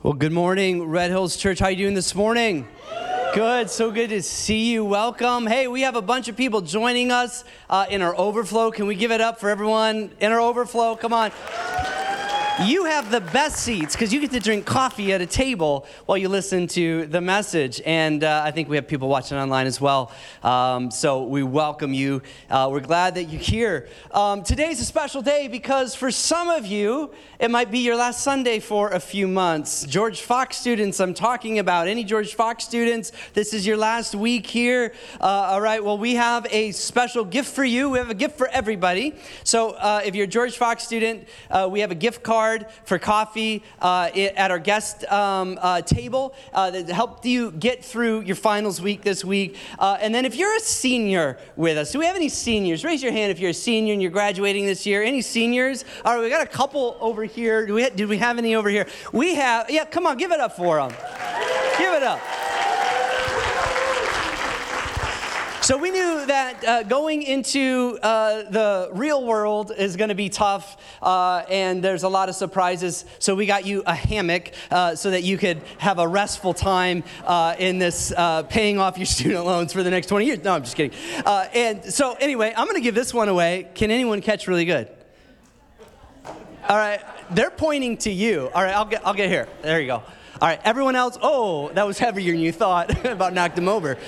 Well, good morning, Red Hills Church. How you doing this morning? Good, so good to see you. Welcome. Hey, we have a bunch of people joining us uh, in our overflow. Can we give it up for everyone in our overflow? Come on. You have the best seats because you get to drink coffee at a table while you listen to the message. And uh, I think we have people watching online as well. Um, so we welcome you. Uh, we're glad that you're here. Um, today's a special day because for some of you, it might be your last Sunday for a few months. George Fox students, I'm talking about. Any George Fox students? This is your last week here. Uh, all right, well, we have a special gift for you. We have a gift for everybody. So uh, if you're a George Fox student, uh, we have a gift card card for coffee uh, at our guest um, uh, table uh, that helped you get through your finals week this week. Uh, and then if you're a senior with us, do we have any seniors? Raise your hand if you're a senior and you're graduating this year. Any seniors? All right, we got a couple over here. Do we, did we have any over here? We have, yeah, come on, give it up for them. Give it up. So we knew that uh, going into uh, the real world is going to be tough, uh, and there's a lot of surprises. So we got you a hammock uh, so that you could have a restful time uh, in this uh, paying off your student loans for the next 20 years. No, I'm just kidding. and so anyway, I'm going to give this one away. Can anyone catch really good? All right, they're pointing to you. All right, I'll get, I'll get here. There you go. All right, everyone else, oh, that was heavier than you thought about knocked them over.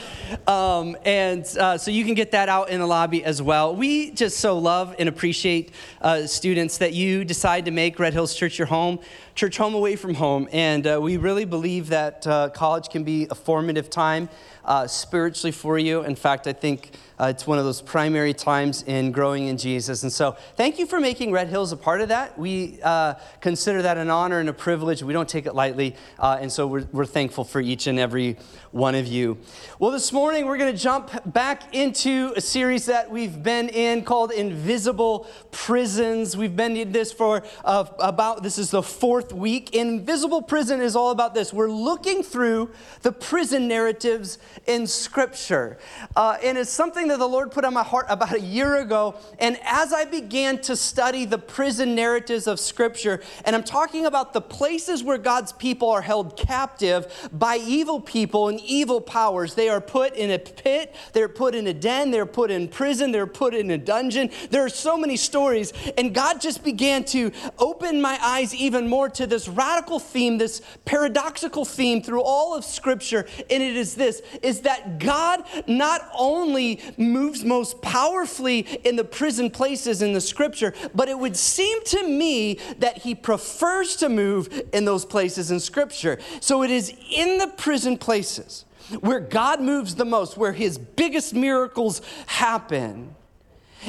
Um, and uh, so you can get that out in the lobby as well. We just so love and appreciate uh, students that you decide to make Red Hills Church your home, church home away from home. And uh, we really believe that uh, college can be a formative time uh, spiritually for you. In fact, I think uh, it's one of those primary times in growing in Jesus. And so, thank you for making Red Hills a part of that. We uh, consider that an honor and a privilege. We don't take it lightly. Uh, and so, we're, we're thankful for each and every one of you. Well, this morning, we're going to jump back into a series that we've been in called Invisible Prisons. We've been in this for about, this is the fourth week. Invisible Prison is all about this. We're looking through the prison narratives in Scripture. Uh, and it's something that the Lord put on my heart about a year ago. And as I began to study the prison narratives of Scripture, and I'm talking about the places where God's people are held captive by evil people and evil powers. They are put in a pit, they're put in a den, they're put in prison, they're put in a dungeon. There are so many stories. And God just began to open my eyes even more to this radical theme, this paradoxical theme through all of Scripture. And it is this is that God not only moves most powerfully in the prison places in the scripture, but it would seem to me that he prefers to move in those places in scripture. So it is in the prison places where God moves the most, where his biggest miracles happen.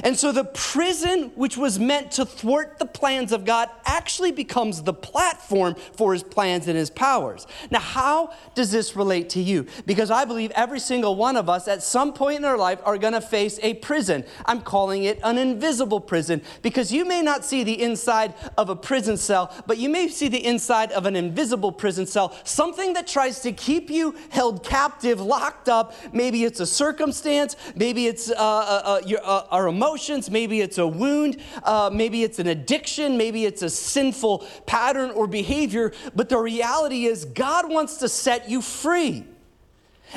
And so the prison, which was meant to thwart the plans of God, actually becomes the platform for his plans and his powers. Now, how does this relate to you? Because I believe every single one of us at some point in our life are going to face a prison. I'm calling it an invisible prison because you may not see the inside of a prison cell, but you may see the inside of an invisible prison cell, something that tries to keep you held captive, locked up. Maybe it's a circumstance, maybe it's uh, uh, uh, your, uh, our emotions, maybe it's a wound, uh, maybe it's an addiction, maybe it's a sinful pattern or behavior. But the reality is, God wants to set you free.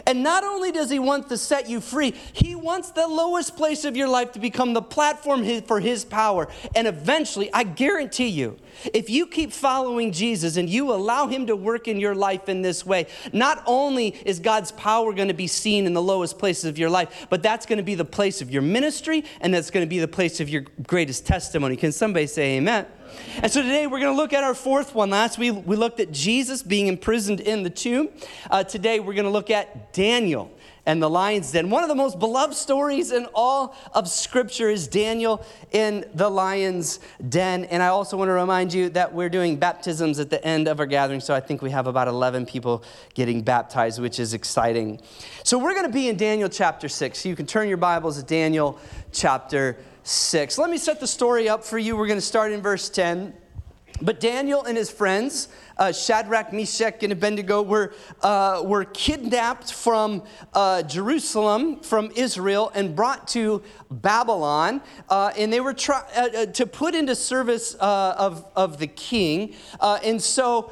And not only does he want to set you free, he wants the lowest place of your life to become the platform for his power. And eventually, I guarantee you, if you keep following Jesus and you allow him to work in your life in this way, not only is God's power going to be seen in the lowest places of your life, but that's going to be the place of your ministry and that's going to be the place of your greatest testimony. Can somebody say amen? And so today we're going to look at our fourth one. Last week we looked at Jesus being imprisoned in the tomb. Uh, today we're going to look at Daniel and the lion's den. One of the most beloved stories in all of Scripture is Daniel in the lion's den. And I also want to remind you that we're doing baptisms at the end of our gathering. So I think we have about 11 people getting baptized, which is exciting. So we're going to be in Daniel chapter 6. So You can turn your Bibles to Daniel chapter 6. Let me set the story up for you. We're going to start in verse 10. But Daniel and his friends, uh, Shadrach, Meshach, and Abednego, were, uh, were kidnapped from uh, Jerusalem, from Israel, and brought to Babylon. Uh, and they were try- uh, uh, to put into service of, of the king. and so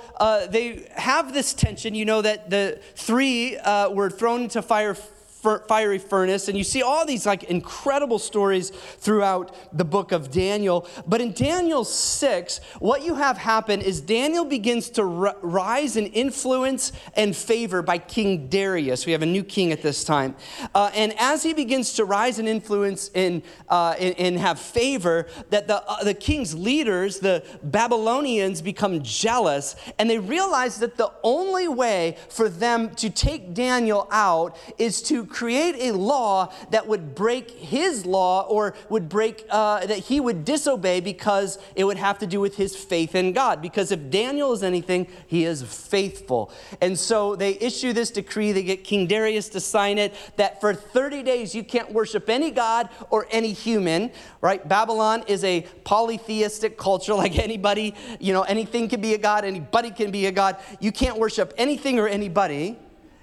they have this tension. You know that the three were thrown into fire fiery furnace. And you see all these like incredible stories throughout the book of Daniel. But in Daniel 6, what you have happen is Daniel begins to rise in influence and favor by King Darius. We have a new king at this time. Uh, and as he begins to rise in influence and, uh, and, and, have favor, that the, uh, the king's leaders, the Babylonians, become jealous and they realize that the only way for them to take Daniel out is to create a law that would break his law or would break, uh, that he would disobey because it would have to do with his faith in God. Because if Daniel is anything, he is faithful. And so they issue this decree, they get King Darius to sign it, that for 30 days you can't worship any God or any human, right? Babylon is a polytheistic culture like anybody, you know, anything can be a God, anybody can be a God. You can't worship anything or anybody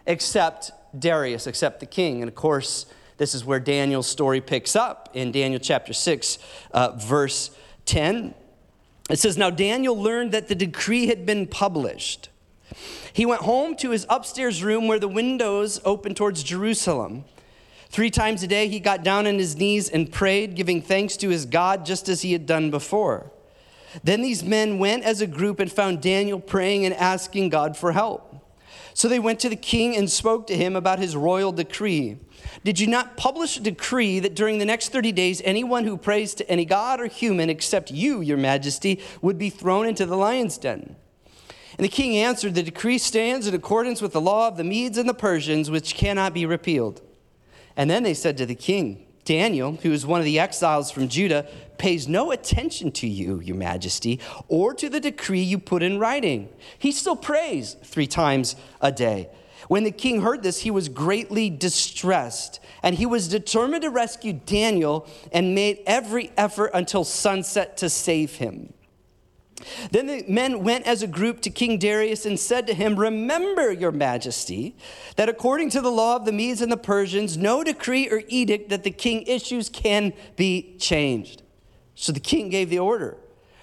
except Darius, except the king. And of course, this is where Daniel's story picks up in Daniel chapter 6, uh, verse 10. It says, Now Daniel learned that the decree had been published. He went home to his upstairs room where the windows opened towards Jerusalem. Three times a day, he got down on his knees and prayed, giving thanks to his God just as he had done before. Then these men went as a group and found Daniel praying and asking God for help. So they went to the king and spoke to him about his royal decree. Did you not publish a decree that during the next 30 days, anyone who prays to any god or human except you, your majesty, would be thrown into the lion's den? And the king answered, The decree stands in accordance with the law of the Medes and the Persians, which cannot be repealed. And then they said to the king, Daniel, who is one of the exiles from Judah, pays no attention to you, your majesty, or to the decree you put in writing. He still prays three times a day. When the king heard this, he was greatly distressed, and he was determined to rescue Daniel and made every effort until sunset to save him. Then the men went as a group to King Darius and said to him, Remember, your majesty, that according to the law of the Medes and the Persians, no decree or edict that the king issues can be changed. So the king gave the order,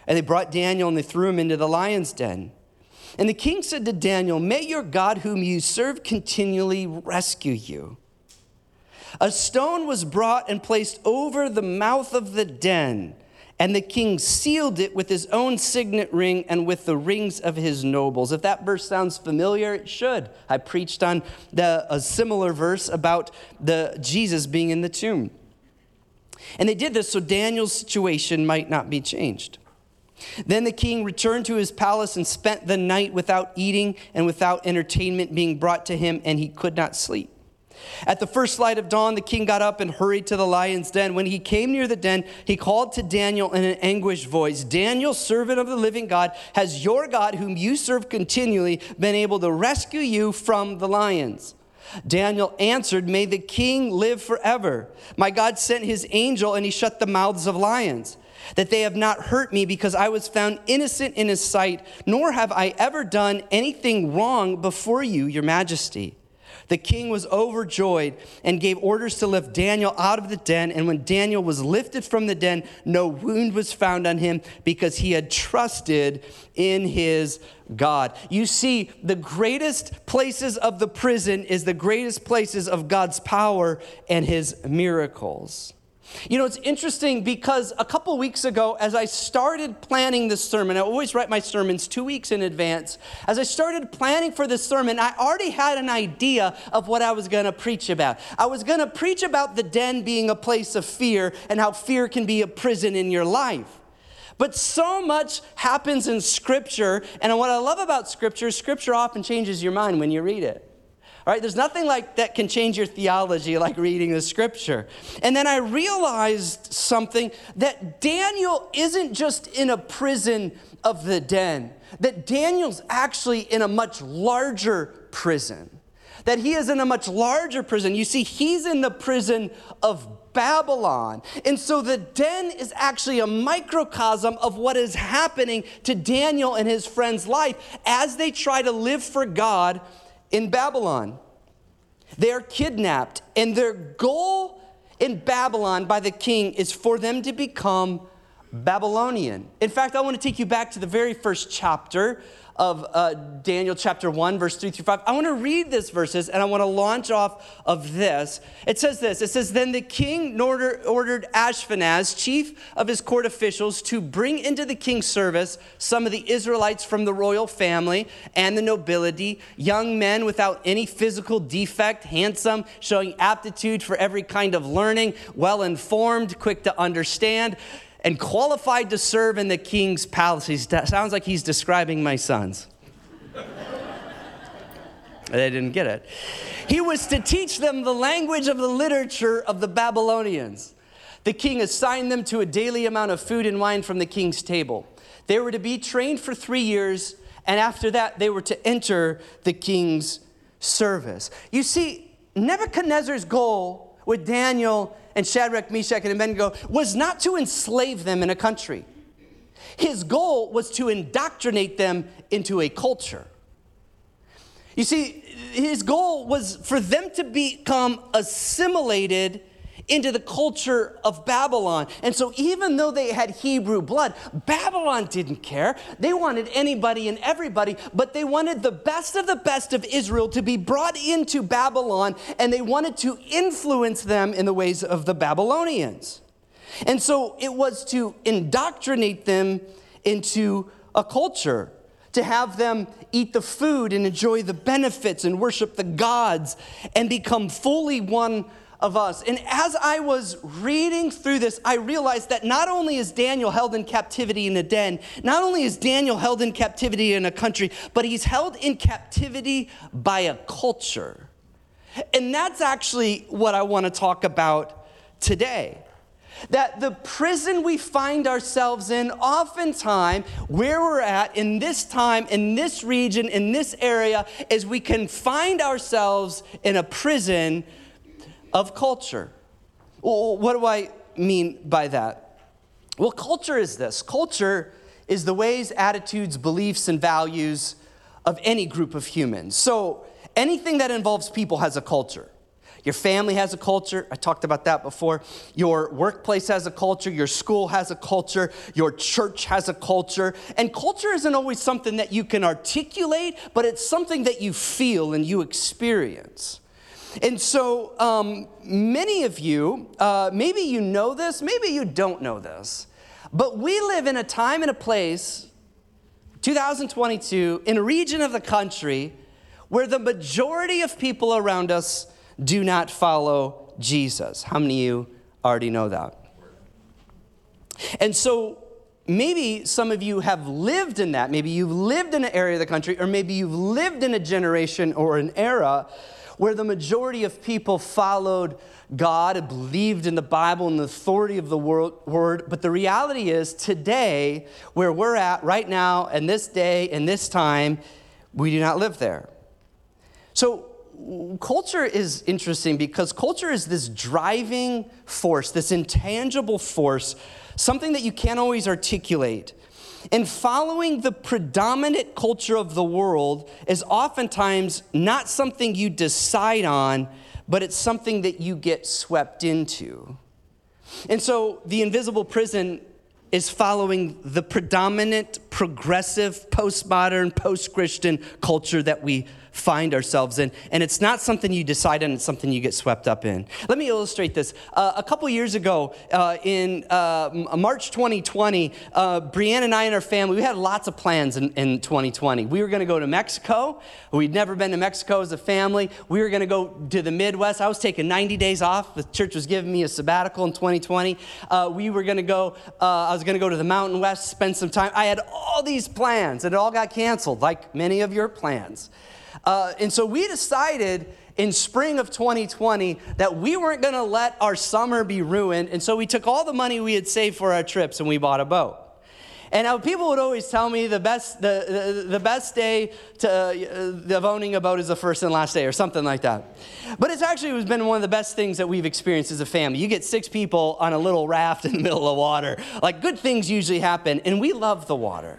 and they brought Daniel and they threw him into the lion's den. And the king said to Daniel, May your God, whom you serve continually, rescue you. A stone was brought and placed over the mouth of the den and the king sealed it with his own signet ring and with the rings of his nobles. If that verse sounds familiar, it should. I preached on the, a similar verse about the Jesus being in the tomb. And they did this so Daniel's situation might not be changed. Then the king returned to his palace and spent the night without eating and without entertainment being brought to him, and he could not sleep. At the first light of dawn, the king got up and hurried to the lion's den. When he came near the den, he called to Daniel in an anguished voice Daniel, servant of the living God, has your God, whom you serve continually, been able to rescue you from the lions? Daniel answered, May the king live forever. My God sent his angel, and he shut the mouths of lions, that they have not hurt me because I was found innocent in his sight, nor have I ever done anything wrong before you, your majesty. The king was overjoyed and gave orders to lift Daniel out of the den. And when Daniel was lifted from the den, no wound was found on him because he had trusted in his God. You see, the greatest places of the prison is the greatest places of God's power and his miracles. You know, it's interesting because a couple weeks ago, as I started planning this sermon, I always write my sermons two weeks in advance. As I started planning for this sermon, I already had an idea of what I was going to preach about. I was going to preach about the den being a place of fear and how fear can be a prison in your life. But so much happens in Scripture, and what I love about Scripture, Scripture often changes your mind when you read it. All right, there's nothing like that can change your theology like reading the scripture. And then I realized something that Daniel isn't just in a prison of the den, that Daniel's actually in a much larger prison that he is in a much larger prison. You see, he's in the prison of Babylon. And so the den is actually a microcosm of what is happening to Daniel and his friends' life as they try to live for God in Babylon. They are kidnapped, and their goal in Babylon by the king is for them to become Babylonian. In fact, I want to take you back to the very first chapter of uh, Daniel chapter 1, verse 3 through 5. I want to read this verses and I want to launch off of this. It says this It says, Then the king order, ordered Ashpenaz, chief of his court officials, to bring into the king's service some of the Israelites from the royal family and the nobility, young men without any physical defect, handsome, showing aptitude for every kind of learning, well informed, quick to understand and qualified to serve in the king's palace. He sounds like he's describing my sons. they didn't get it. He was to teach them the language of the literature of the Babylonians. The king assigned them to a daily amount of food and wine from the king's table. They were to be trained for three years, and after that, they were to enter the king's service. You see, Nebuchadnezzar's goal with Daniel and Shadrach, Meshach, and Abednego was not to enslave them in a country. His goal was to indoctrinate them into a culture. You see, his goal was for them to become assimilated into the culture of Babylon. And so, even though they had Hebrew blood, Babylon didn't care. They wanted anybody and everybody, but they wanted the best of the best of Israel to be brought into Babylon, and they wanted to influence them in the ways of the Babylonians. And so, it was to indoctrinate them into a culture to have them eat the food and enjoy the benefits and worship the gods and become fully one of us. And as I was reading through this, I realized that not only is Daniel held in captivity in a den, not only is Daniel held in captivity in a country, but he's held in captivity by a culture. And that's actually what I want to talk about today. That the prison we find ourselves in, oftentimes, where we're at in this time, in this region, in this area, is we can find ourselves in a prison of culture. What do I mean by that? Well, culture is this culture is the ways, attitudes, beliefs, and values of any group of humans. So anything that involves people has a culture. Your family has a culture. I talked about that before. Your workplace has a culture. Your school has a culture. Your church has a culture. And culture isn't always something that you can articulate, but it's something that you feel and you experience. And so, um, many of you, uh, maybe you know this, maybe you don't know this, but we live in a time and a place, 2022, in a region of the country where the majority of people around us do not follow Jesus. How many of you already know that? And so, maybe some of you have lived in that. Maybe you've lived in an area of the country, or maybe you've lived in a generation or an era where the majority of people followed God and believed in the Bible and the authority of the word. But the reality is, today, where we're at right now, and this day, and this time, we do not live there. So, culture is interesting because culture is this driving force, this intangible force, something that you can't always articulate. And following the predominant culture of the world is oftentimes not something you decide on, but it's something that you get swept into. And so the invisible prison is following the predominant, progressive, postmodern, post Christian culture that we find ourselves in. And it's not something you decide on, it's something you get swept up in. Let me illustrate this. Uh, a couple years ago, uh, in uh, March 2020, uh, Brianne and I and our family, we had lots of plans in, in 2020. We were going to go to Mexico. We'd never been to Mexico as a family. We were going to go to the Midwest. I was taking 90 days off. The church was giving me a sabbatical in 2020. Uh, we were going to go, uh, I was going to go to the Mountain West, spend some time. I had all these plans, and it all got canceled, like many of your plans. Uh, and so we decided in spring of 2020 that we weren't going to let our summer be ruined. And so we took all the money we had saved for our trips and we bought a boat. And now people would always tell me the best, the, the, the best day to, uh, of owning a boat is the first and last day, or something like that. But it's actually been one of the best things that we've experienced as a family. You get six people on a little raft in the middle of water. Like good things usually happen, and we love the water.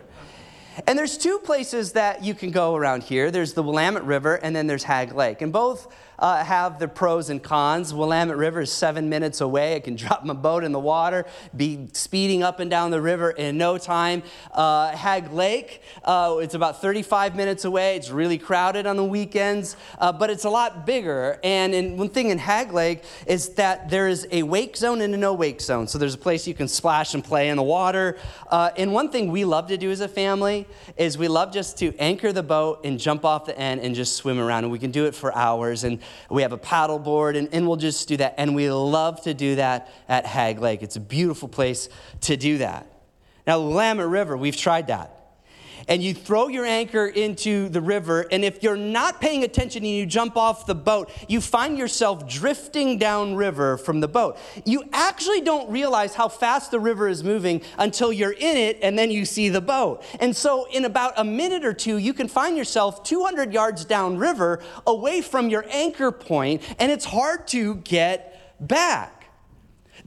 And there's two places that you can go around here. There's the Willamette River, and then there's Hagg Lake. And both uh, have the pros and cons. Willamette River is seven minutes away. I can drop my boat in the water, be speeding up and down the river in no time. Uh, Hagg Lake, uh, it's about 35 minutes away. It's really crowded on the weekends, uh, but it's a lot bigger. And in, one thing in Hagg Lake is that there is a wake zone and a no wake zone. So there's a place you can splash and play in the water. Uh, and one thing we love to do as a family is we love just to anchor the boat and jump off the end and just swim around. And we can do it for hours. And we have a paddle board, and, and we'll just do that. And we love to do that at Hagg Lake. It's a beautiful place to do that. Now, Willamette River, we've tried that and you throw your anchor into the river, and if you're not paying attention and you jump off the boat, you find yourself drifting downriver from the boat. You actually don't realize how fast the river is moving until you're in it and then you see the boat. And so, in about a minute or two, you can find yourself 200 yards downriver away from your anchor point, and it's hard to get back.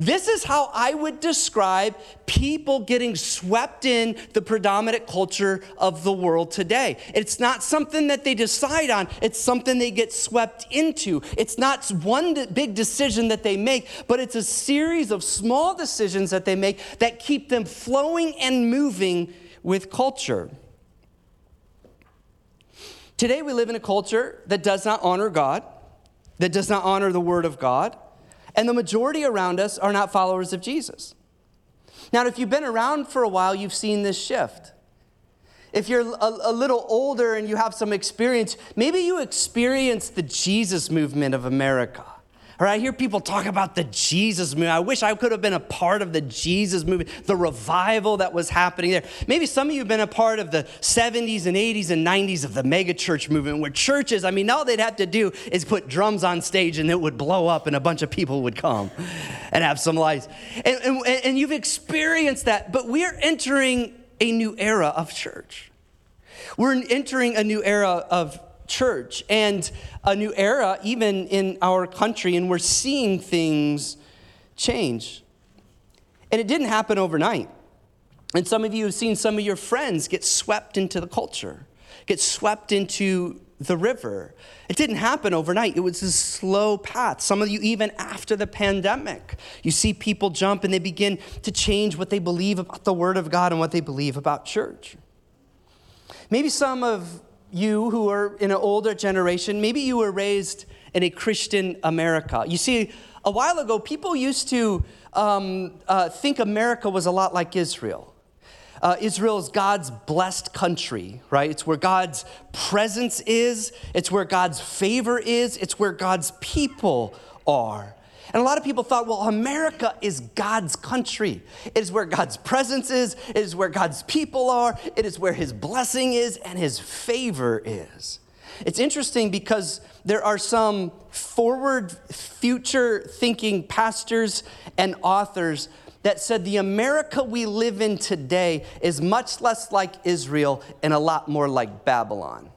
This is how I would describe people getting swept in the predominant culture of the world today. It's not something that they decide on, it's something they get swept into. It's not one big decision that they make, but it's a series of small decisions that they make that keep them flowing and moving with culture. Today, we live in a culture that does not honor God, that does not honor the Word of God and the majority around us are not followers of Jesus. Now, if you've been around for a while, you've seen this shift. If you're a, a, little older and you have some experience, maybe you experienced the Jesus movement of America. Or I hear people talk about the Jesus movement. I wish I could have been a part of the Jesus movement, the revival that was happening there. Maybe some of you have been a part of the 70s and 80s and 90s of the megachurch movement, where churches, I mean, all they'd have to do is put drums on stage and it would blow up and a bunch of people would come and have some lights. And, and, and you've experienced that, but we're entering a new era of church. We're entering a new era of church and a new era, even in our country, and we're seeing things change. And it didn't happen overnight. And some of you have seen some of your friends get swept into the culture, get swept into the river. It didn't happen overnight. It was a slow path. Some of you, even after the pandemic, you see people jump and they begin to change what they believe about the Word of God and what they believe about church. Maybe some of you who are in an older generation, maybe you were raised in a Christian America. You see, a while ago, people used to um, uh, think America was a lot like Israel. Uh, Israel is God's blessed country, right? It's where God's presence is, it's where God's favor is, it's where God's people are. And a lot of people thought, well, America is God's country. It is where God's presence is, it is where God's people are, it is where his blessing is and his favor is. It's interesting because there are some forward, future thinking pastors and authors that said the America we live in today is much less like Israel and a lot more like Babylon.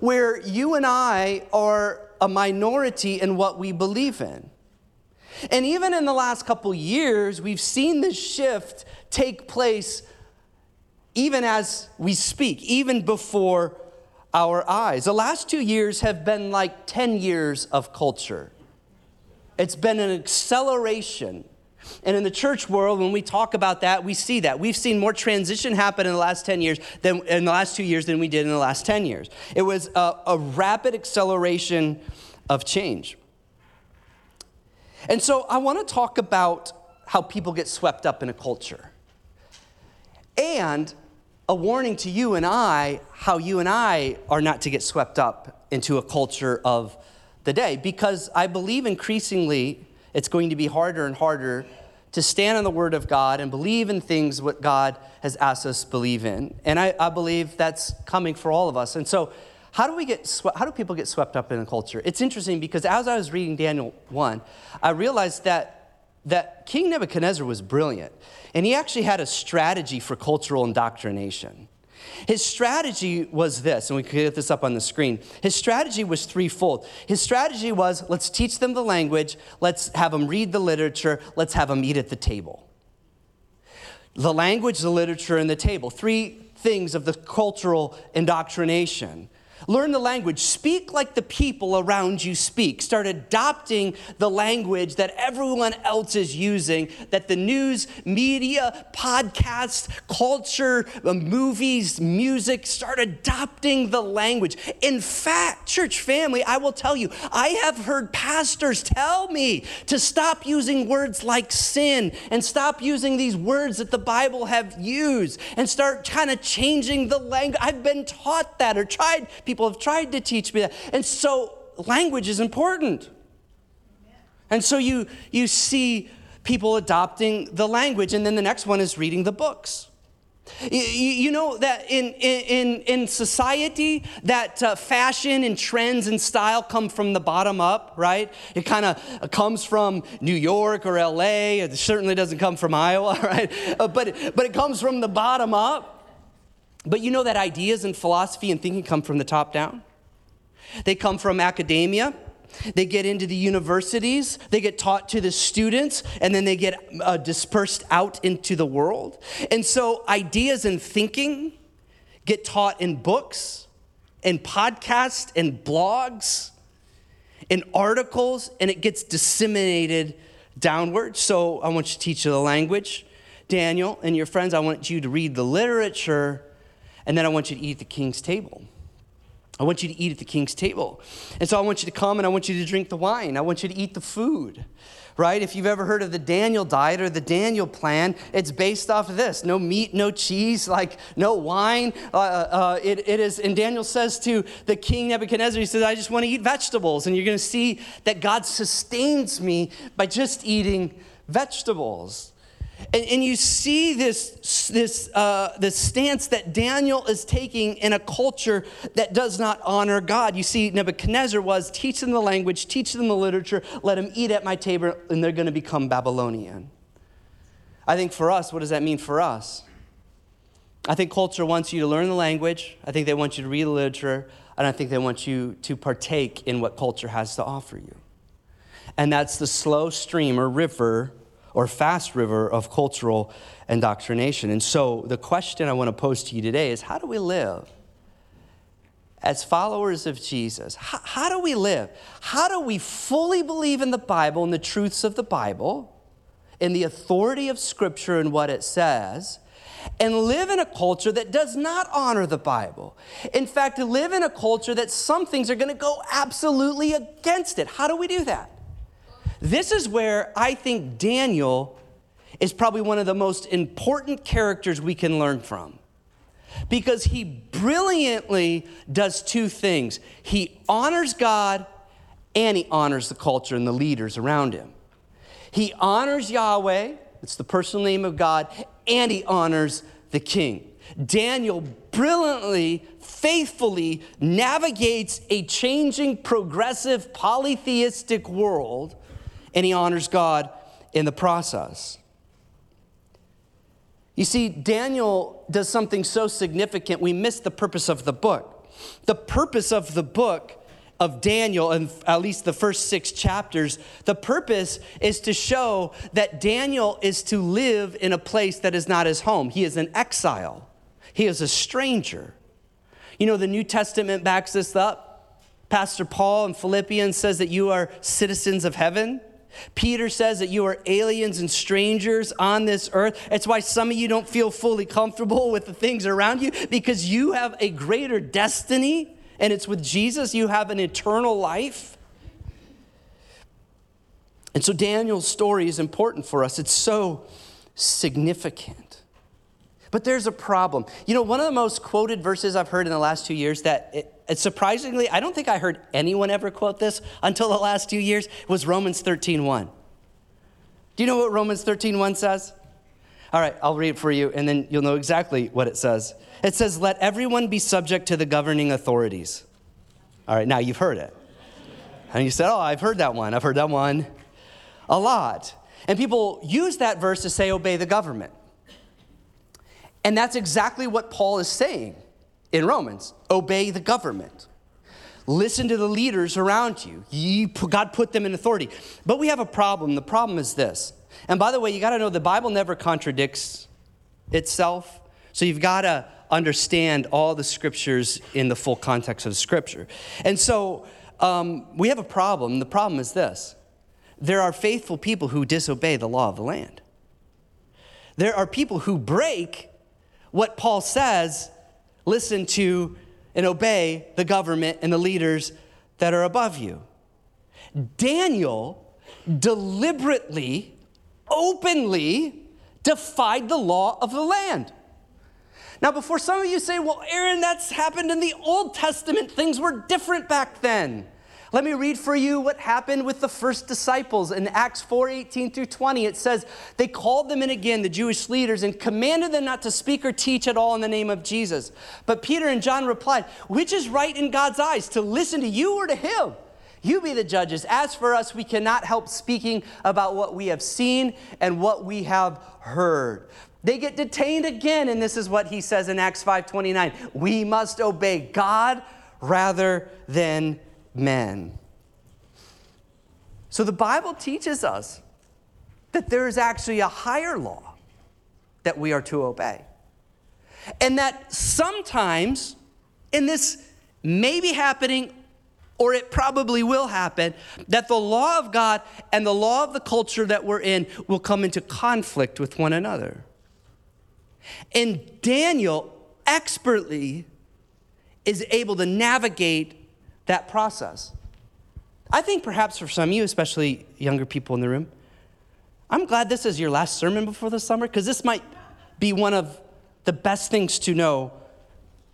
Where you and I are a minority in what we believe in. And even in the last couple years, we've seen this shift take place even as we speak, even before our eyes. The last two years have been like 10 years of culture. It's been an acceleration. And in the church world, when we talk about that, we see that. We've seen more transition happen in the last 10 years than in the last two years than we did in the last 10 years. It was a, a rapid acceleration of change. And so I want to talk about how people get swept up in a culture. And a warning to you and I how you and I are not to get swept up into a culture of the day because I believe increasingly it's going to be harder and harder to stand on the word of God and believe in things what God has asked us to believe in. And I, I believe that's coming for all of us. And so how do we get how do people get swept up in the culture? It's interesting because as I was reading Daniel 1, I realized that that King Nebuchadnezzar was brilliant, and he actually had a strategy for cultural indoctrination. His strategy was this, and we can get this up on the screen. His strategy was threefold. His strategy was let's teach them the language, let's have them read the literature, let's have them eat at the table. The language, the literature, and the table. Three things of the cultural indoctrination. Learn the language. Speak like the people around you speak. Start adopting the language that everyone else is using, that the news, media, podcasts, culture, uh, movies, music, start adopting the language. In fact, church family, I will tell you, I have heard pastors tell me to stop using words like sin and stop using these words that the Bible have used and start kind of changing the language. I've been taught that or tried people have tried to teach me that. And so language is important. And so you, you see people adopting the language. And then the next one is reading the books. You, you know that in, in, in society, that uh, fashion and trends and style come from the bottom up, right? It kind of comes from New York or LA. It certainly doesn't come from Iowa, right? Uh, but, but it comes from the bottom up. But you know that ideas and philosophy and thinking come from the top down? They come from academia. They get into the universities, they get taught to the students, and then they get uh, dispersed out into the world. And so, ideas and thinking get taught in books, in podcasts, in blogs, in articles, and it gets disseminated downward. So, I want you to teach you the language. Daniel and your friends, I want you to read the literature and then I want you to eat at the king's table. I want you to eat at the king's table. And so I want you to come and I want you to drink the wine. I want you to eat the food, right? If you've ever heard of the Daniel diet or the Daniel plan, it's based off of this no meat, no cheese, like no wine. Uh, uh, it, it is, and Daniel says to the king Nebuchadnezzar, he says, I just want to eat vegetables. And you're going to see that God sustains me by just eating vegetables. And, and you see this, this, uh, this stance that Daniel is taking in a culture that does not honor God. You see, Nebuchadnezzar was teach them the language, teach them the literature, let them eat at my table, and they're going to become Babylonian. I think for us, what does that mean for us? I think culture wants you to learn the language. I think they want you to read the literature. And I think they want you to partake in what culture has to offer you. And that's the slow stream or river or fast river of cultural indoctrination. And so the question I want to pose to you today is how do we live? As followers of Jesus, how, how do we live? How do we fully believe in the Bible and the truths of the Bible, in the authority of Scripture and what it says, and live in a culture that does not honor the Bible. In fact, live in a culture that some things are going to go absolutely against it. How do we do that? This is where I think Daniel is probably one of the most important characters we can learn from because he brilliantly does two things he honors God and he honors the culture and the leaders around him. He honors Yahweh, it's the personal name of God, and he honors the king. Daniel brilliantly, faithfully navigates a changing, progressive, polytheistic world and he honors God in the process. You see, Daniel does something so significant, we miss the purpose of the book. The purpose of the book of Daniel, and at least the first six chapters, the purpose is to show that Daniel is to live in a place that is not his home. He is an exile, he is a stranger. You know, the New Testament backs this up. Pastor Paul in Philippians says that you are citizens of heaven. Peter says that you are aliens and strangers on this earth. It's why some of you don't feel fully comfortable with the things around you because you have a greater destiny and it's with Jesus. You have an eternal life. And so Daniel's story is important for us, it's so significant. But there's a problem. You know, one of the most quoted verses I've heard in the last two years that it, it surprisingly, I don't think I heard anyone ever quote this until the last two years, was Romans 13.1. Do you know what Romans 13.1 says? All right, I'll read it for you, and then you'll know exactly what it says. It says, Let everyone be subject to the governing authorities. All right, now you've heard it. And you said, Oh, I've heard that one. I've heard that one a lot. And people use that verse to say, obey the government. And that's exactly what Paul is saying in Romans obey the government. Listen to the leaders around you. you. God put them in authority. But we have a problem. The problem is this. And by the way, you got to know the Bible never contradicts itself. So you've got to understand all the scriptures in the full context of the scripture. And so um, we have a problem. The problem is this there are faithful people who disobey the law of the land. There are people who break what Paul says listen to and obey the government and the leaders that are above you. Daniel deliberately, openly defied the law of the land. Now, before some of you say, well, Aaron, that's happened in the Old Testament, things were different back then. Let me read for you what happened with the first disciples in Acts 4 18 through 20. It says, They called them in again, the Jewish leaders, and commanded them not to speak or teach at all in the name of Jesus. But Peter and John replied, Which is right in God's eyes, to listen to you or to him? You be the judges. As for us, we cannot help speaking about what we have seen and what we have heard. They get detained again, and this is what he says in Acts 5:29. We must obey God rather than men. So the Bible teaches us that there is actually a higher law that we are to obey. And that sometimes, and this may be happening or it probably will happen, that the law of God and the law of the culture that we're in will come into conflict with one another. And Daniel expertly is able to navigate that process. I think perhaps for some of you, especially younger people in the room, I'm glad this is your last sermon before the summer because this might be one of the best things to know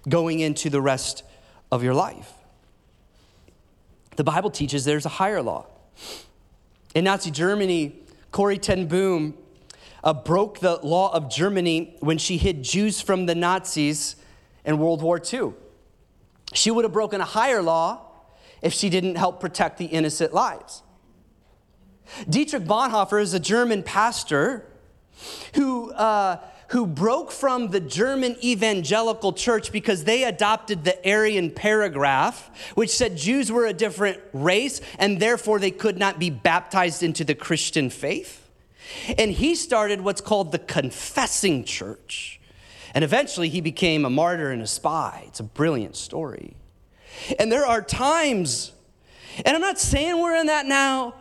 going into the rest of your life. The Bible teaches there's a higher law. In Nazi Germany, Corrie ten Boom uh, broke the law of Germany when she hid Jews from the Nazis in World War II. She would have broken a higher law if she didn't help protect the innocent lives. Dietrich Bonhoeffer is a German pastor who, uh, who broke from the German evangelical church because they adopted the Aryan paragraph, which said Jews were a different race and therefore they could not be baptized into the Christian faith. And he started what's called the confessing church. And eventually he became a martyr and a spy. It's a brilliant story. And there are times, and I'm not saying we're in that now,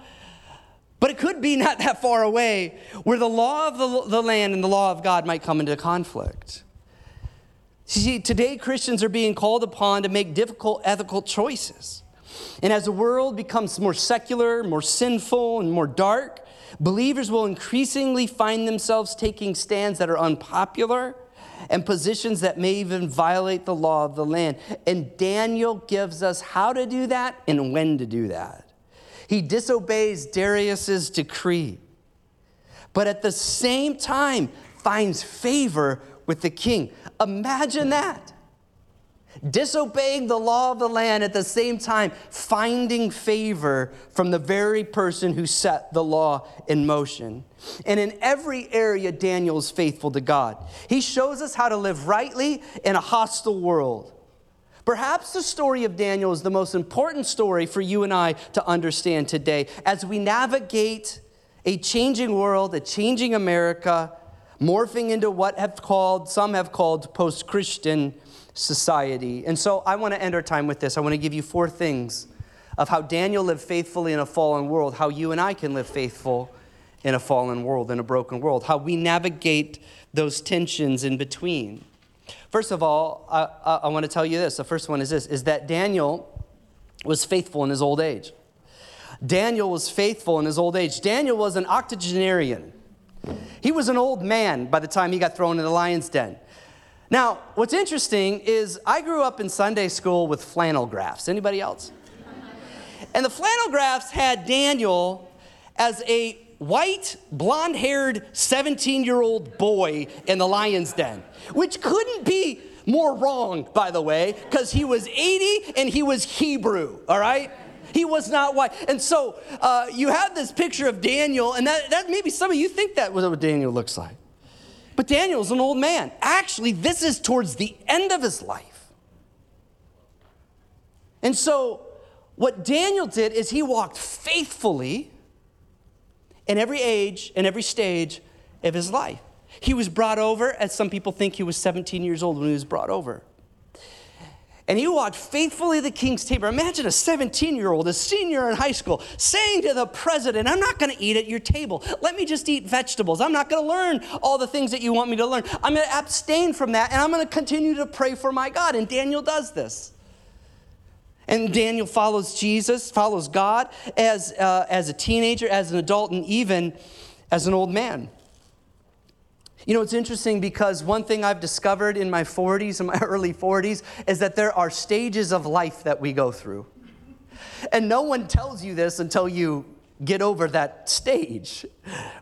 but it could be not that far away, where the law of the, the land and the law of God might come into conflict. See, today Christians are being called upon to make difficult ethical choices. And as the world becomes more secular, more sinful, and more dark, believers will increasingly find themselves taking stands that are unpopular and positions that may even violate the law of the land. And Daniel gives us how to do that and when to do that. He disobeys Darius's decree, but at the same time finds favor with the king. Imagine that disobeying the law of the land at the same time finding favor from the very person who set the law in motion. And in every area, Daniel is faithful to God. He shows us how to live rightly in a hostile world. Perhaps the story of Daniel is the most important story for you and I to understand today as we navigate a changing world, a changing America, morphing into what have called, some have called post Christian society. And so I want to end our time with this. I want to give you four things of how Daniel lived faithfully in a fallen world, how you and I can live faithful in a fallen world, in a broken world, how we navigate those tensions in between. First of all, I, I, I want to tell you this. The first one is this is that Daniel was faithful in his old age. Daniel was faithful in his old age. Daniel was an octogenarian. He was an old man by the time he got thrown in the lion's den. Now, what's interesting is I grew up in Sunday school with flannel graphs. Anybody else? and the flannel graphs had Daniel as a white, blonde haired 17 year old boy in the lion's den, which couldn't be more wrong, by the way, because he was 80 and he was Hebrew, all right? He was not white. And so uh, you have this picture of Daniel, and that, that maybe some of you think that was what Daniel looks like. But Daniel's an old man. Actually, this is towards the end of his life. And so what Daniel did is he walked faithfully in every age and every stage of his life. He was brought over, as some people think he was 17 years old when he was brought over. And he walked faithfully the king's table. Imagine a 17 year old, a senior in high school, saying to the president, I'm not going to eat at your table. Let me just eat vegetables. I'm not going to learn all the things that you want me to learn. I'm going to abstain from that and I'm going to continue to pray for my God. And Daniel does this. And Daniel follows Jesus, follows God as, uh, as a teenager, as an adult, and even as an old man. You know, it's interesting because one thing I've discovered in my 40s, in my early 40s, is that there are stages of life that we go through. And no one tells you this until you get over that stage,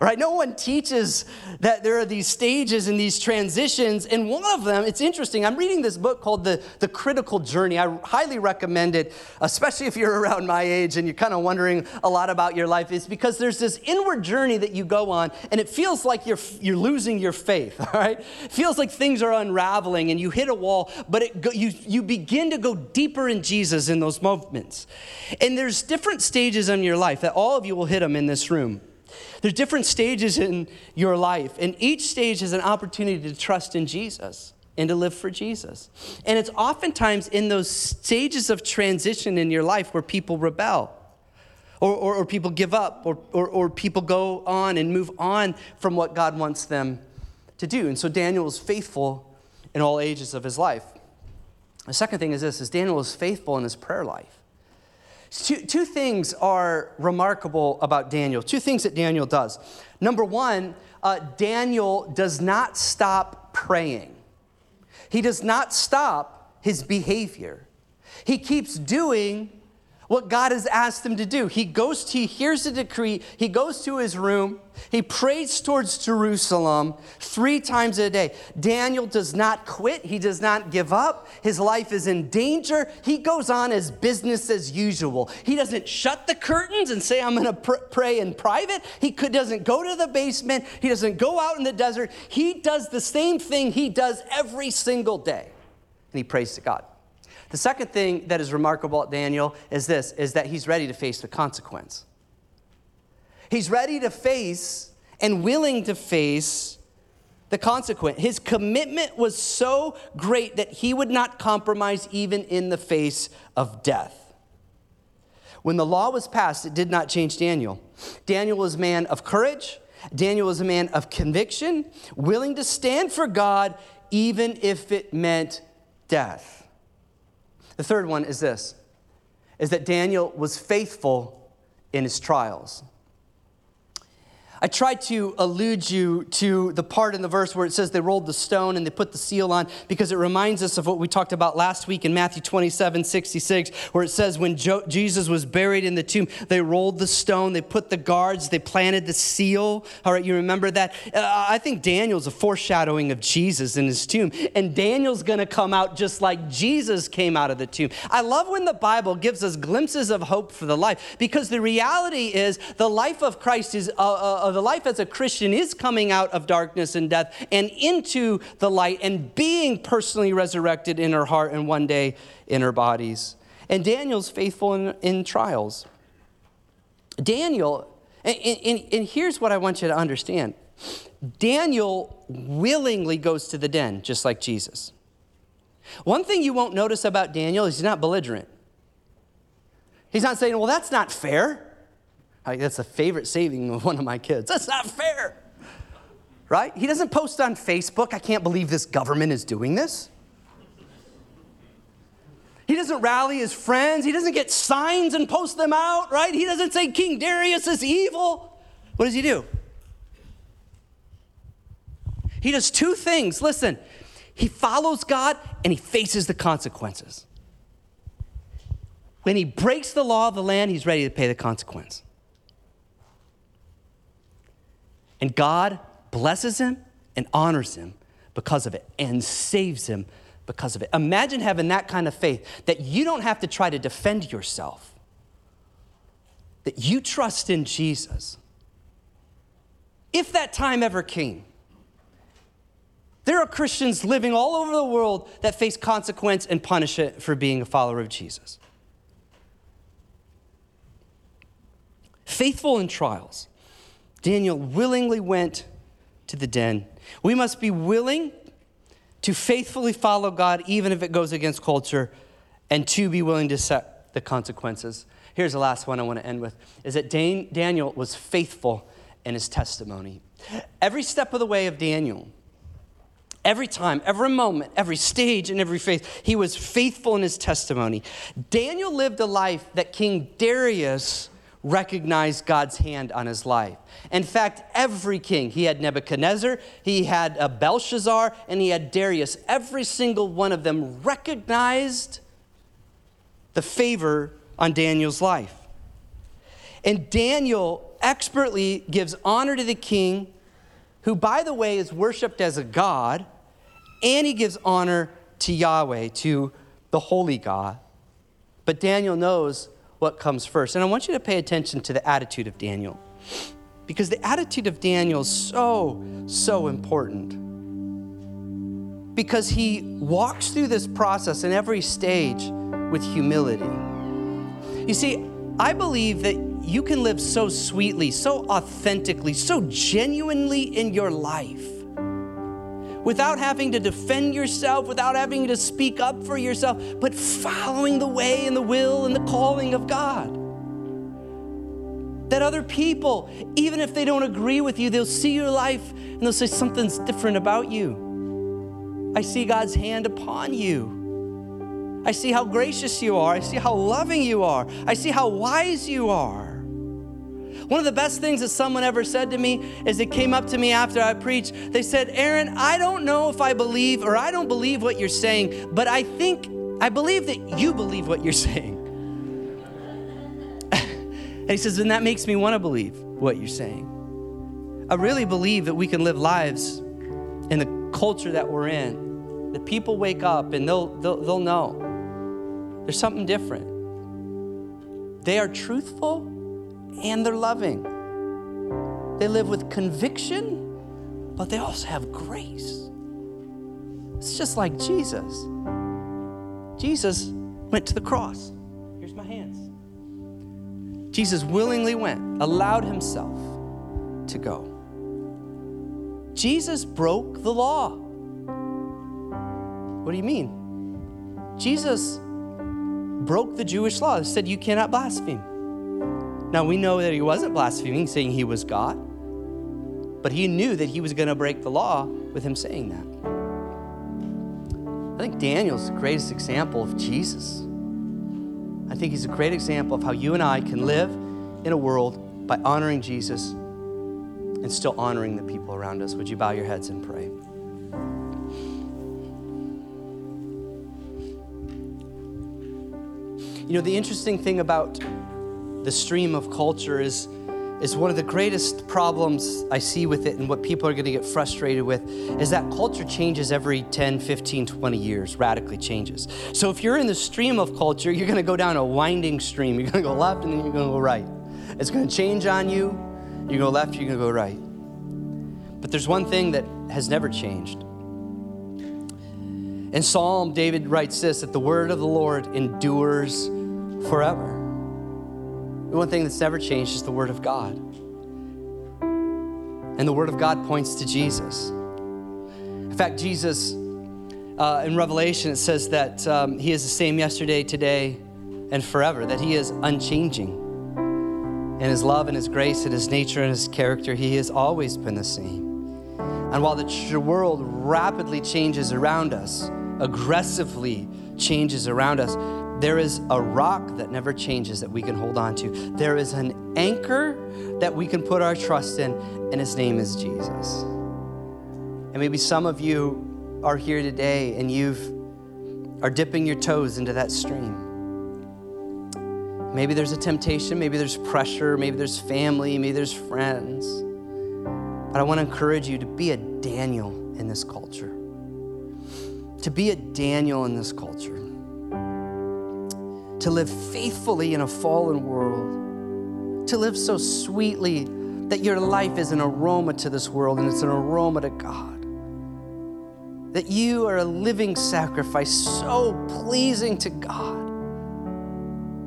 right? No one teaches that there are these stages and these transitions. And one of them, it's interesting. I'm reading this book called The, the Critical Journey. I highly recommend it, especially if you're around my age and you're kind of wondering a lot about your life, is because there's this inward journey that you go on, and it feels like you're, you're losing your faith, all right? It feels like things are unraveling and you hit a wall, but it you, you begin to go deeper in Jesus in those moments. And there's different stages in your life that all of you will hit them in this room. There's different stages in your life, and each stage is an opportunity to trust in Jesus and to live for Jesus. And it's oftentimes in those stages of transition in your life where people rebel. Or, or, or people give up, or, or, or people go on and move on from what God wants them to do. And so Daniel was faithful in all ages of his life. The second thing is this is Daniel was faithful in his prayer life. Two, two things are remarkable about Daniel, two things that Daniel does. Number one, uh, Daniel does not stop praying, he does not stop his behavior. He keeps doing what God has asked him to do. He goes to, he hears a decree, he goes to his room, he prays towards Jerusalem three times a day. Daniel does not quit, he does not give up. His life is in danger. He goes on as business as usual. He doesn't shut the curtains and say, I'm going to pr- pray in private. He could, doesn't go to the basement, he doesn't go out in the desert. He does the same thing he does every single day, and he prays to God. The second thing that is remarkable at Daniel is this is that he's ready to face the consequence. He's ready to face and willing to face the consequence. His commitment was so great that he would not compromise even in the face of death. When the law was passed, it did not change Daniel. Daniel was a man of courage. Daniel was a man of conviction, willing to stand for God even if it meant death. The third one is this is that Daniel was faithful in his trials. I tried to allude you to the part in the verse where it says they rolled the stone and they put the seal on because it reminds us of what we talked about last week in Matthew 27 66, where it says when jo- Jesus was buried in the tomb, they rolled the stone, they put the guards, they planted the seal. All right, you remember that? Uh, I think Daniel's a foreshadowing of Jesus in his tomb, and Daniel's gonna come out just like Jesus came out of the tomb. I love when the Bible gives us glimpses of hope for the life because the reality is the life of Christ is. Uh, uh, the life as a Christian is coming out of darkness and death and into the light and being personally resurrected in her heart and one day in her bodies. And Daniel's faithful in, in trials. Daniel, and, and, and here's what I want you to understand Daniel willingly goes to the den, just like Jesus. One thing you won't notice about Daniel is he's not belligerent. He's not saying, well, that's not fair. That's a favorite saving of one of my kids. That's not fair. Right? He doesn't post on Facebook, I can't believe this government is doing this. He doesn't rally his friends. He doesn't get signs and post them out, right? He doesn't say King Darius is evil. What does he do? He does two things. Listen, he follows God and he faces the consequences. When he breaks the law of the land, he's ready to pay the consequence. And God blesses him and honors him because of it and saves him because of it. Imagine having that kind of faith that you don't have to try to defend yourself. that you trust in Jesus, if that time ever came, there are Christians living all over the world that face consequence and punishment for being a follower of Jesus. Faithful in trials, Daniel willingly went to the den. We must be willing to faithfully follow God, even if it goes against culture, and to be willing to set the consequences. Here's the last one I want to end with is that Dan- Daniel was faithful in his testimony. Every step of the way of Daniel, Every time, every moment, every stage, and every phase, he was faithful in his testimony. Daniel lived a life that King Darius recognized God's hand on his life. In fact, every king, he had Nebuchadnezzar, he had uh, Belshazzar, and he had Darius. Every single one of them recognized the favor on Daniel's life. And Daniel expertly gives honor to the king, who, by the way, is worshiped as a god and he gives honor to Yahweh, to the holy God. But Daniel knows what comes first. And I want you to pay attention to the attitude of Daniel. Because the attitude of Daniel is so, so important. Because he walks through this process in every stage with humility. You see, I believe that you can live so sweetly, so authentically, so genuinely in your life without having to defend yourself, without having to speak up for yourself, but following the way and the will and the calling of God. That other people, even if they don't agree with you, they'll see your life and they'll say, Something's different about you. I see God's hand upon you. I see how gracious you are. I see how loving you are. I see how wise you are. One of the best things that someone ever said to me is they came up to me after I preached. They said, Aaron, I don't know if I believe or I don't believe what you're saying, but I think, I believe that you believe what you're saying. and he says, and that makes me want to believe what you're saying. I really believe that we can live lives in the culture that we're in. That people wake up and they'll, they'll, they'll know there's something different. They are truthful and they're loving. They live with conviction, but they also have grace. It's just like Jesus. Jesus went to the cross. Here's my hands. Jesus willingly went, allowed himself to go. Jesus broke the law. What do you mean? Jesus broke the Jewish law. It said you cannot blaspheme. Now we know that he wasn't blaspheming, saying he was God, but he knew that he was going to break the law with him saying that. I think Daniel's the greatest example of Jesus. I think he's a great example of how you and I can live in a world by honoring Jesus and still honoring the people around us. Would you bow your heads and pray? You know, the interesting thing about the stream of culture is, is one of the greatest problems I see with it and what people are going to get frustrated with is that culture changes every 10, 15, 20 years, radically changes. So if you're in the stream of culture, you're going to go down a winding stream. You're going to go left and then you're going to go right. It's going to change on you. You go left, you're going to go right. But there's one thing that has never changed. In Psalm, David writes this that the word of the Lord endures forever. The one thing that's never changed is the Word of God. And the Word of God points to Jesus. In fact, Jesus, uh, in Revelation, it says that um, He is the same yesterday, today, and forever, that He is unchanging. In His love and His grace and His nature and His character, He has always been the same. And while the world rapidly changes around us, aggressively changes around us, there is a rock that never changes that we can hold on to. There is an anchor that we can put our trust in, and his name is Jesus. And maybe some of you are here today and you've are dipping your toes into that stream. Maybe there's a temptation, maybe there's pressure, maybe there's family, maybe there's friends. But I want to encourage you to be a Daniel in this culture. To be a Daniel in this culture to live faithfully in a fallen world, to live so sweetly that your life is an aroma to this world and it's an aroma to God. That you are a living sacrifice, so pleasing to God,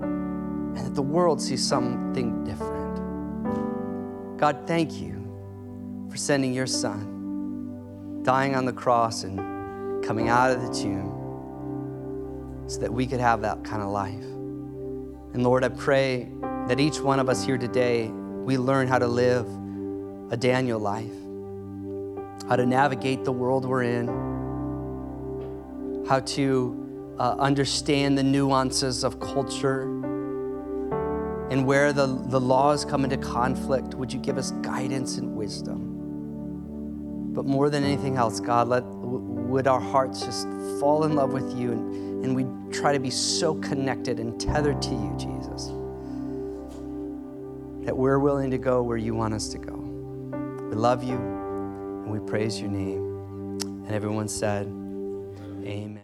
and that the world sees something different. God, thank you for sending your son, dying on the cross and coming out of the tomb so that we could have that kind of life. And Lord, I pray that each one of us here today, we learn how to live a Daniel life, how to navigate the world we're in, how to uh, understand the nuances of culture and where the, the laws come into conflict. Would you give us guidance and wisdom? But more than anything else, God, let, would our hearts just fall in love with you and, and we try to be so connected and tethered to you, Jesus, that we're willing to go where you want us to go. We love you and we praise your name. And everyone said, Amen.